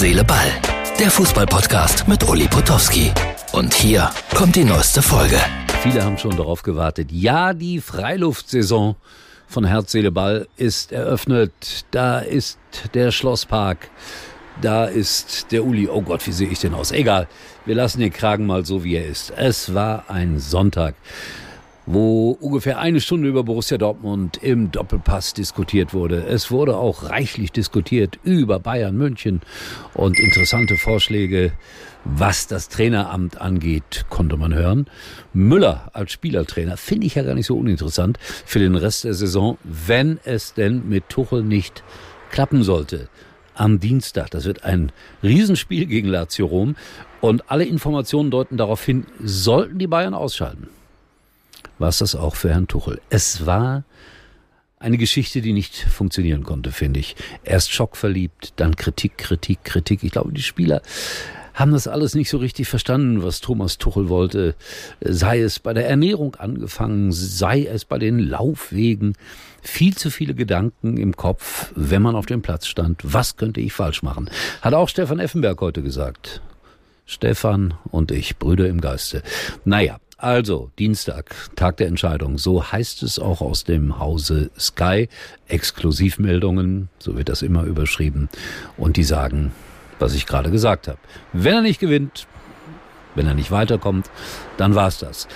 Seele, Ball. Der Fußballpodcast mit Uli Potowski. Und hier kommt die neueste Folge. Viele haben schon darauf gewartet. Ja, die Freiluftsaison von Herz, Seele, Ball ist eröffnet. Da ist der Schlosspark. Da ist der Uli. Oh Gott, wie sehe ich denn aus? Egal. Wir lassen den Kragen mal so, wie er ist. Es war ein Sonntag wo ungefähr eine Stunde über Borussia Dortmund im Doppelpass diskutiert wurde. Es wurde auch reichlich diskutiert über Bayern München und interessante Vorschläge, was das Traineramt angeht, konnte man hören. Müller als Spielertrainer finde ich ja gar nicht so uninteressant für den Rest der Saison, wenn es denn mit Tuchel nicht klappen sollte. Am Dienstag, das wird ein Riesenspiel gegen Lazio Rom und alle Informationen deuten darauf hin, sollten die Bayern ausschalten war es das auch für Herrn Tuchel. Es war eine Geschichte, die nicht funktionieren konnte, finde ich. Erst schockverliebt, dann Kritik, Kritik, Kritik. Ich glaube, die Spieler haben das alles nicht so richtig verstanden, was Thomas Tuchel wollte. Sei es bei der Ernährung angefangen, sei es bei den Laufwegen. Viel zu viele Gedanken im Kopf, wenn man auf dem Platz stand. Was könnte ich falsch machen? Hat auch Stefan Effenberg heute gesagt. Stefan und ich, Brüder im Geiste. Naja, also, Dienstag, Tag der Entscheidung. So heißt es auch aus dem Hause Sky. Exklusivmeldungen, so wird das immer überschrieben. Und die sagen, was ich gerade gesagt habe. Wenn er nicht gewinnt, wenn er nicht weiterkommt, dann war's das.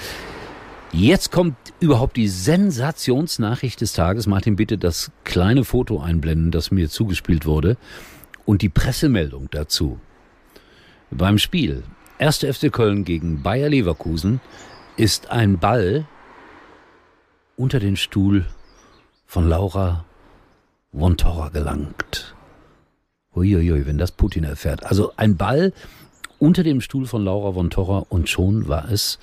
Jetzt kommt überhaupt die Sensationsnachricht des Tages. Martin, bitte das kleine Foto einblenden, das mir zugespielt wurde. Und die Pressemeldung dazu. Beim Spiel 1. FC Köln gegen Bayer Leverkusen ist ein Ball unter den Stuhl von Laura von Torra gelangt. Uiuiui, wenn das Putin erfährt. Also ein Ball unter dem Stuhl von Laura von Torra und schon war es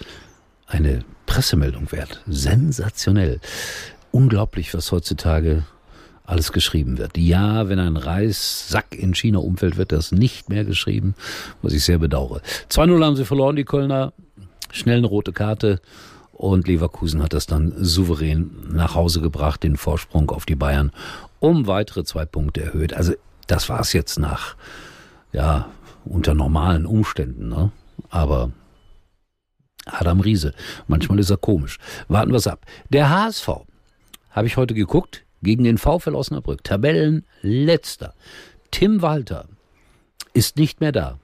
eine Pressemeldung wert. Sensationell. Unglaublich, was heutzutage alles geschrieben wird. Ja, wenn ein Reissack in China umfällt, wird das nicht mehr geschrieben, was ich sehr bedauere. 2-0 haben sie verloren, die Kölner schnell eine rote Karte und Leverkusen hat das dann souverän nach Hause gebracht, den Vorsprung auf die Bayern um weitere zwei Punkte erhöht. Also das war's jetzt nach, ja, unter normalen Umständen, ne? Aber Adam Riese, manchmal ist er komisch. Warten wir's ab. Der HSV, habe ich heute geguckt, gegen den VfL Osnabrück, Tabellenletzter. Tim Walter ist nicht mehr da.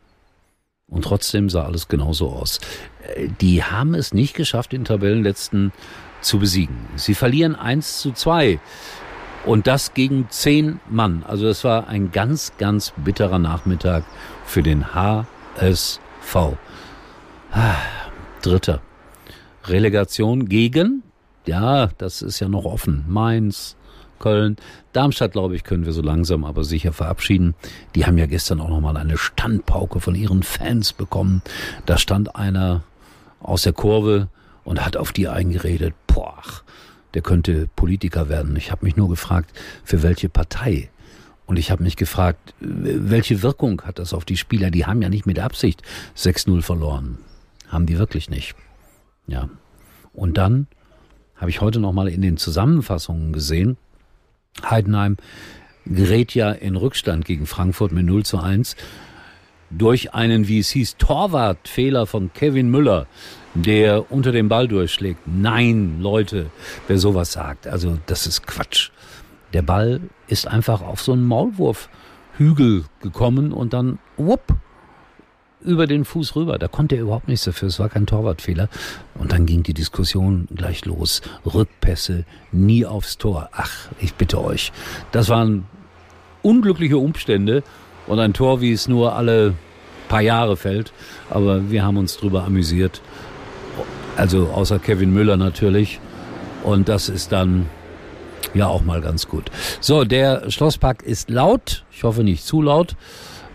Und trotzdem sah alles genauso aus. Äh, die haben es nicht geschafft, den Tabellenletzten zu besiegen. Sie verlieren 1 zu 2. Und das gegen zehn Mann. Also das war ein ganz, ganz bitterer Nachmittag für den HSV. Ah, Dritter. Relegation gegen, ja, das ist ja noch offen. Mainz, Köln. Darmstadt, glaube ich, können wir so langsam aber sicher verabschieden. Die haben ja gestern auch nochmal eine Standpauke von ihren Fans bekommen. Da stand einer aus der Kurve und hat auf die eingeredet. Boah, der könnte Politiker werden. Ich habe mich nur gefragt, für welche Partei. Und ich habe mich gefragt, welche Wirkung hat das auf die Spieler? Die haben ja nicht mit Absicht 6-0 verloren. Haben die wirklich nicht. Ja. Und dann habe ich heute nochmal in den Zusammenfassungen gesehen, Heidenheim gerät ja in Rückstand gegen Frankfurt mit 0 zu 1 durch einen, wie es hieß, Torwartfehler von Kevin Müller, der unter dem Ball durchschlägt. Nein, Leute, wer sowas sagt, also das ist Quatsch. Der Ball ist einfach auf so einen Maulwurfhügel gekommen und dann, wupp, über den Fuß rüber. Da konnte er überhaupt nichts dafür. Es war kein Torwartfehler. Und dann ging die Diskussion gleich los. Rückpässe, nie aufs Tor. Ach, ich bitte euch. Das waren unglückliche Umstände und ein Tor, wie es nur alle paar Jahre fällt. Aber wir haben uns drüber amüsiert. Also außer Kevin Müller natürlich. Und das ist dann ja auch mal ganz gut. So, der Schlosspark ist laut. Ich hoffe nicht zu laut.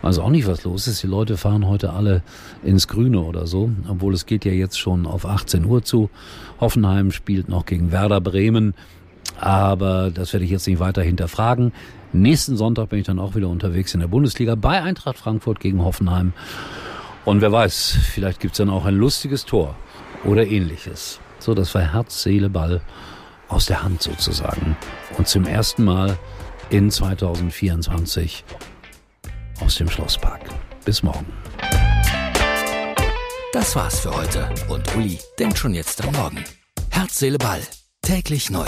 Weiß auch nicht, was los ist. Die Leute fahren heute alle ins Grüne oder so, obwohl es geht ja jetzt schon auf 18 Uhr zu. Hoffenheim spielt noch gegen Werder Bremen, aber das werde ich jetzt nicht weiter hinterfragen. Nächsten Sonntag bin ich dann auch wieder unterwegs in der Bundesliga bei Eintracht Frankfurt gegen Hoffenheim. Und wer weiß, vielleicht gibt's dann auch ein lustiges Tor oder ähnliches. So, das war Herz, Seele, Ball aus der Hand sozusagen. Und zum ersten Mal in 2024 aus dem Schlosspark. Bis morgen. Das war's für heute und Uli denkt schon jetzt am Morgen. Herz, Seele, Ball. Täglich neu.